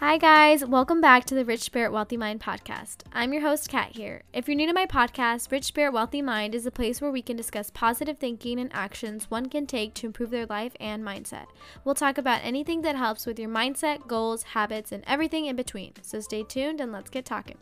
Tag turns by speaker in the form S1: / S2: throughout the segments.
S1: Hi, guys. Welcome back to the Rich Spirit Wealthy Mind podcast. I'm your host, Kat, here. If you're new to my podcast, Rich Spirit Wealthy Mind is a place where we can discuss positive thinking and actions one can take to improve their life and mindset. We'll talk about anything that helps with your mindset, goals, habits, and everything in between. So stay tuned and let's get talking.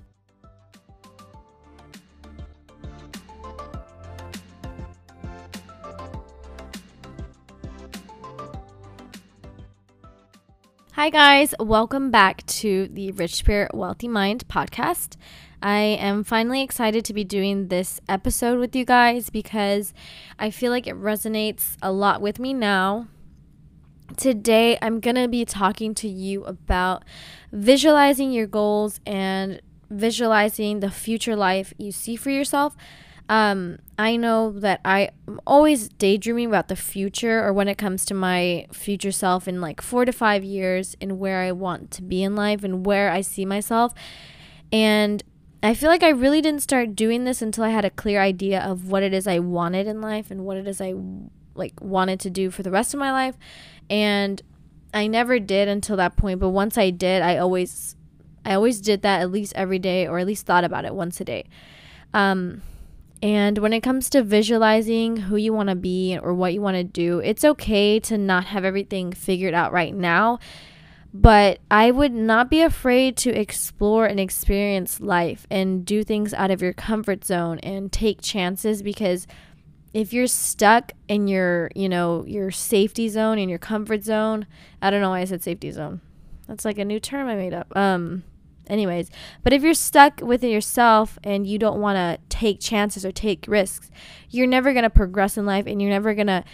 S1: Hi, guys. Welcome back to the Rich Spirit Wealthy Mind podcast. I am finally excited to be doing this episode with you guys because I feel like it resonates a lot with me now. Today, I'm going to be talking to you about visualizing your goals and visualizing the future life you see for yourself um, I know that I'm always daydreaming about the future or when it comes to my future self in like four to five years and where I want to be in life and where I see myself. And I feel like I really didn't start doing this until I had a clear idea of what it is I wanted in life and what it is I like wanted to do for the rest of my life. And I never did until that point, but once I did, I always I always did that at least every day or at least thought about it once a day. Um and when it comes to visualizing who you want to be or what you want to do, it's okay to not have everything figured out right now. But I would not be afraid to explore and experience life and do things out of your comfort zone and take chances because if you're stuck in your, you know, your safety zone in your comfort zone, I don't know why I said safety zone. That's like a new term I made up. Um anyways. But if you're stuck within yourself and you don't want to take chances or take risks, you're never going to progress in life and you're never going to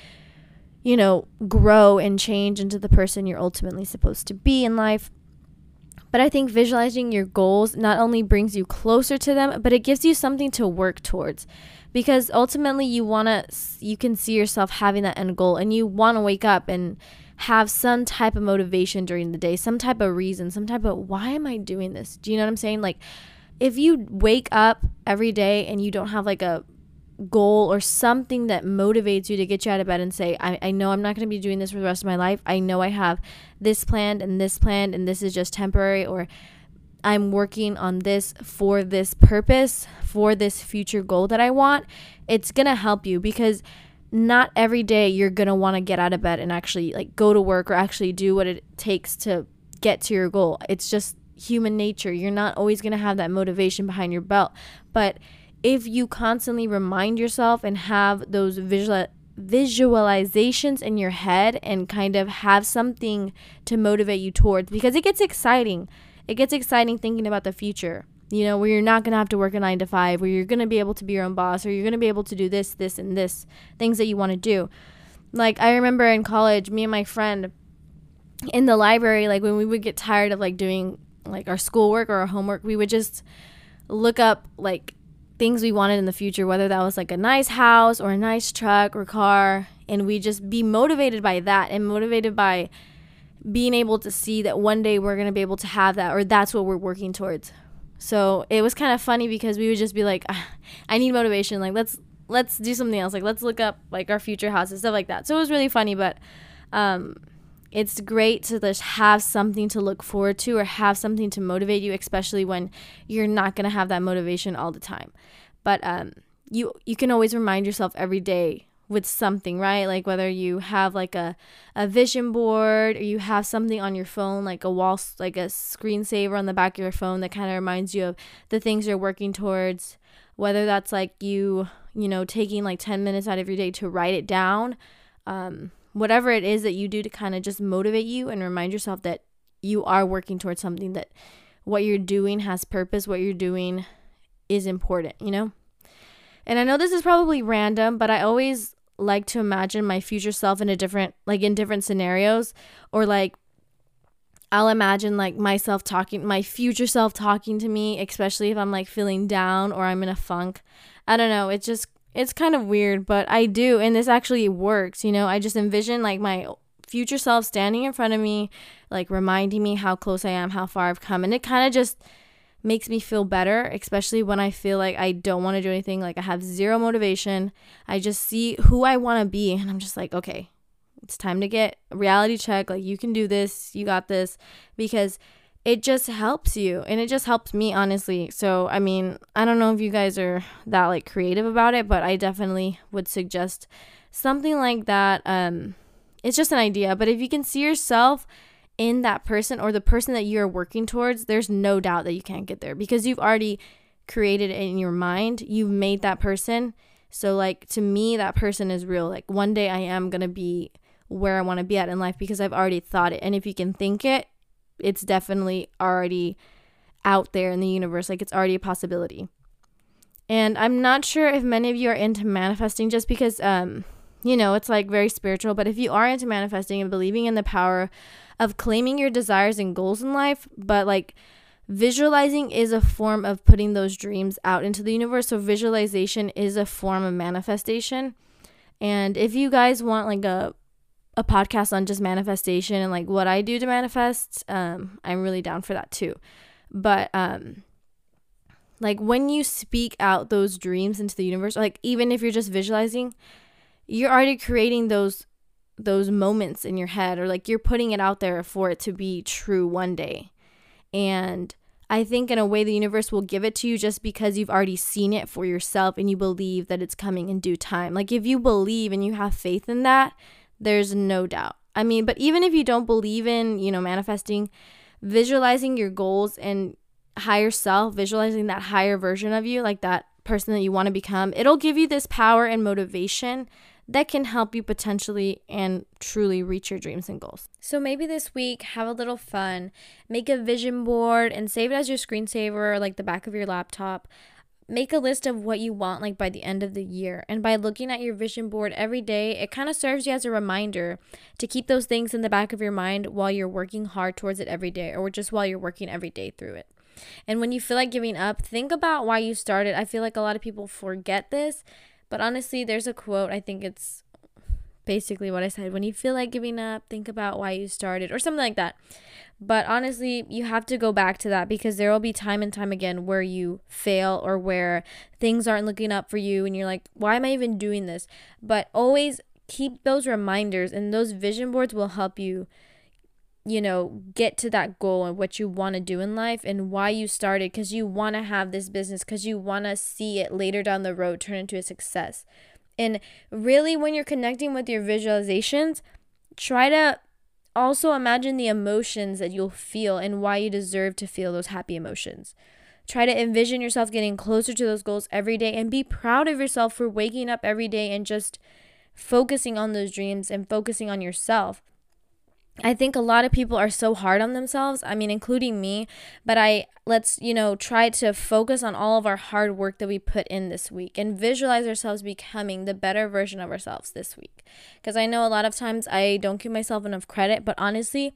S1: you know, grow and change into the person you're ultimately supposed to be in life. But I think visualizing your goals not only brings you closer to them, but it gives you something to work towards. Because ultimately you want to you can see yourself having that end goal and you want to wake up and have some type of motivation during the day, some type of reason, some type of why am I doing this? Do you know what I'm saying? Like if you wake up every day and you don't have like a goal or something that motivates you to get you out of bed and say, I, I know I'm not going to be doing this for the rest of my life. I know I have this planned and this planned and this is just temporary or I'm working on this for this purpose, for this future goal that I want. It's going to help you because not every day you're going to want to get out of bed and actually like go to work or actually do what it takes to get to your goal. It's just human nature. You're not always going to have that motivation behind your belt. But if you constantly remind yourself and have those visual visualizations in your head and kind of have something to motivate you towards because it gets exciting. It gets exciting thinking about the future you know, where you're not going to have to work a nine to five, where you're going to be able to be your own boss, or you're going to be able to do this, this, and this things that you want to do. Like, I remember in college, me and my friend in the library, like, when we would get tired of like doing like our schoolwork or our homework, we would just look up like things we wanted in the future, whether that was like a nice house or a nice truck or car, and we just be motivated by that and motivated by being able to see that one day we're going to be able to have that or that's what we're working towards so it was kind of funny because we would just be like, ah, I need motivation. Like let's let's do something else. Like let's look up like our future houses, stuff like that. So it was really funny, but um, it's great to just have something to look forward to or have something to motivate you, especially when you're not gonna have that motivation all the time. But um, you you can always remind yourself every day with something, right? Like whether you have like a, a vision board or you have something on your phone, like a wall, like a screensaver on the back of your phone that kind of reminds you of the things you're working towards. Whether that's like you, you know, taking like 10 minutes out of your day to write it down, um, whatever it is that you do to kind of just motivate you and remind yourself that you are working towards something that what you're doing has purpose, what you're doing is important, you know? And I know this is probably random, but I always like to imagine my future self in a different like in different scenarios or like I'll imagine like myself talking my future self talking to me especially if I'm like feeling down or I'm in a funk. I don't know, it's just it's kind of weird, but I do and this actually works, you know. I just envision like my future self standing in front of me like reminding me how close I am, how far I've come and it kind of just makes me feel better, especially when I feel like I don't want to do anything, like I have zero motivation. I just see who I want to be and I'm just like, okay, it's time to get reality check. Like you can do this, you got this because it just helps you and it just helps me honestly. So, I mean, I don't know if you guys are that like creative about it, but I definitely would suggest something like that. Um it's just an idea, but if you can see yourself in that person or the person that you're working towards, there's no doubt that you can't get there because you've already created it in your mind. You've made that person. So like to me that person is real. Like one day I am going to be where I want to be at in life because I've already thought it. And if you can think it, it's definitely already out there in the universe. Like it's already a possibility. And I'm not sure if many of you are into manifesting just because um you know, it's like very spiritual, but if you are into manifesting and believing in the power of claiming your desires and goals in life, but like visualizing is a form of putting those dreams out into the universe. So visualization is a form of manifestation. And if you guys want like a a podcast on just manifestation and like what I do to manifest, um, I'm really down for that too. But um, like when you speak out those dreams into the universe, like even if you're just visualizing, you're already creating those those moments in your head or like you're putting it out there for it to be true one day. And I think in a way the universe will give it to you just because you've already seen it for yourself and you believe that it's coming in due time. Like if you believe and you have faith in that, there's no doubt. I mean, but even if you don't believe in, you know, manifesting, visualizing your goals and higher self, visualizing that higher version of you, like that person that you want to become, it'll give you this power and motivation that can help you potentially and truly reach your dreams and goals. So maybe this week, have a little fun, make a vision board and save it as your screensaver like the back of your laptop. Make a list of what you want like by the end of the year. And by looking at your vision board every day it kind of serves you as a reminder to keep those things in the back of your mind while you're working hard towards it every day or just while you're working every day through it. And when you feel like giving up think about why you started. I feel like a lot of people forget this but honestly there's a quote i think it's basically what i said when you feel like giving up think about why you started or something like that but honestly, you have to go back to that because there will be time and time again where you fail or where things aren't looking up for you and you're like, why am I even doing this? But always keep those reminders and those vision boards will help you you know get to that goal and what you want to do in life and why you started because you want to have this business because you want to see it later down the road turn into a success and really when you're connecting with your visualizations try to also, imagine the emotions that you'll feel and why you deserve to feel those happy emotions. Try to envision yourself getting closer to those goals every day and be proud of yourself for waking up every day and just focusing on those dreams and focusing on yourself. I think a lot of people are so hard on themselves. I mean, including me, but I let's, you know, try to focus on all of our hard work that we put in this week and visualize ourselves becoming the better version of ourselves this week. Because I know a lot of times I don't give myself enough credit, but honestly,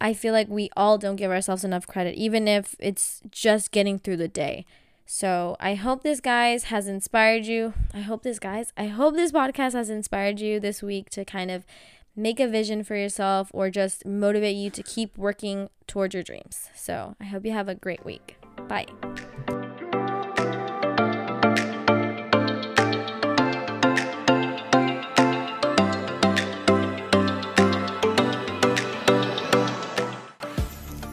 S1: I feel like we all don't give ourselves enough credit, even if it's just getting through the day. So I hope this guys has inspired you. I hope this guys, I hope this podcast has inspired you this week to kind of make a vision for yourself or just motivate you to keep working towards your dreams. So I hope you have a great week. Bye.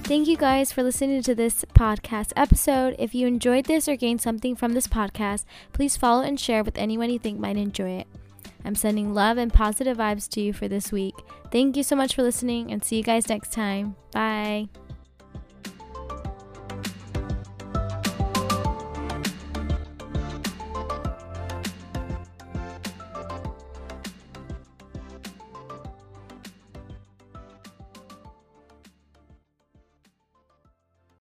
S1: Thank you guys for listening to this podcast episode. If you enjoyed this or gained something from this podcast, please follow and share with anyone you think might enjoy it. I'm sending love and positive vibes to you for this week. Thank you so much for listening and see you guys next time. Bye.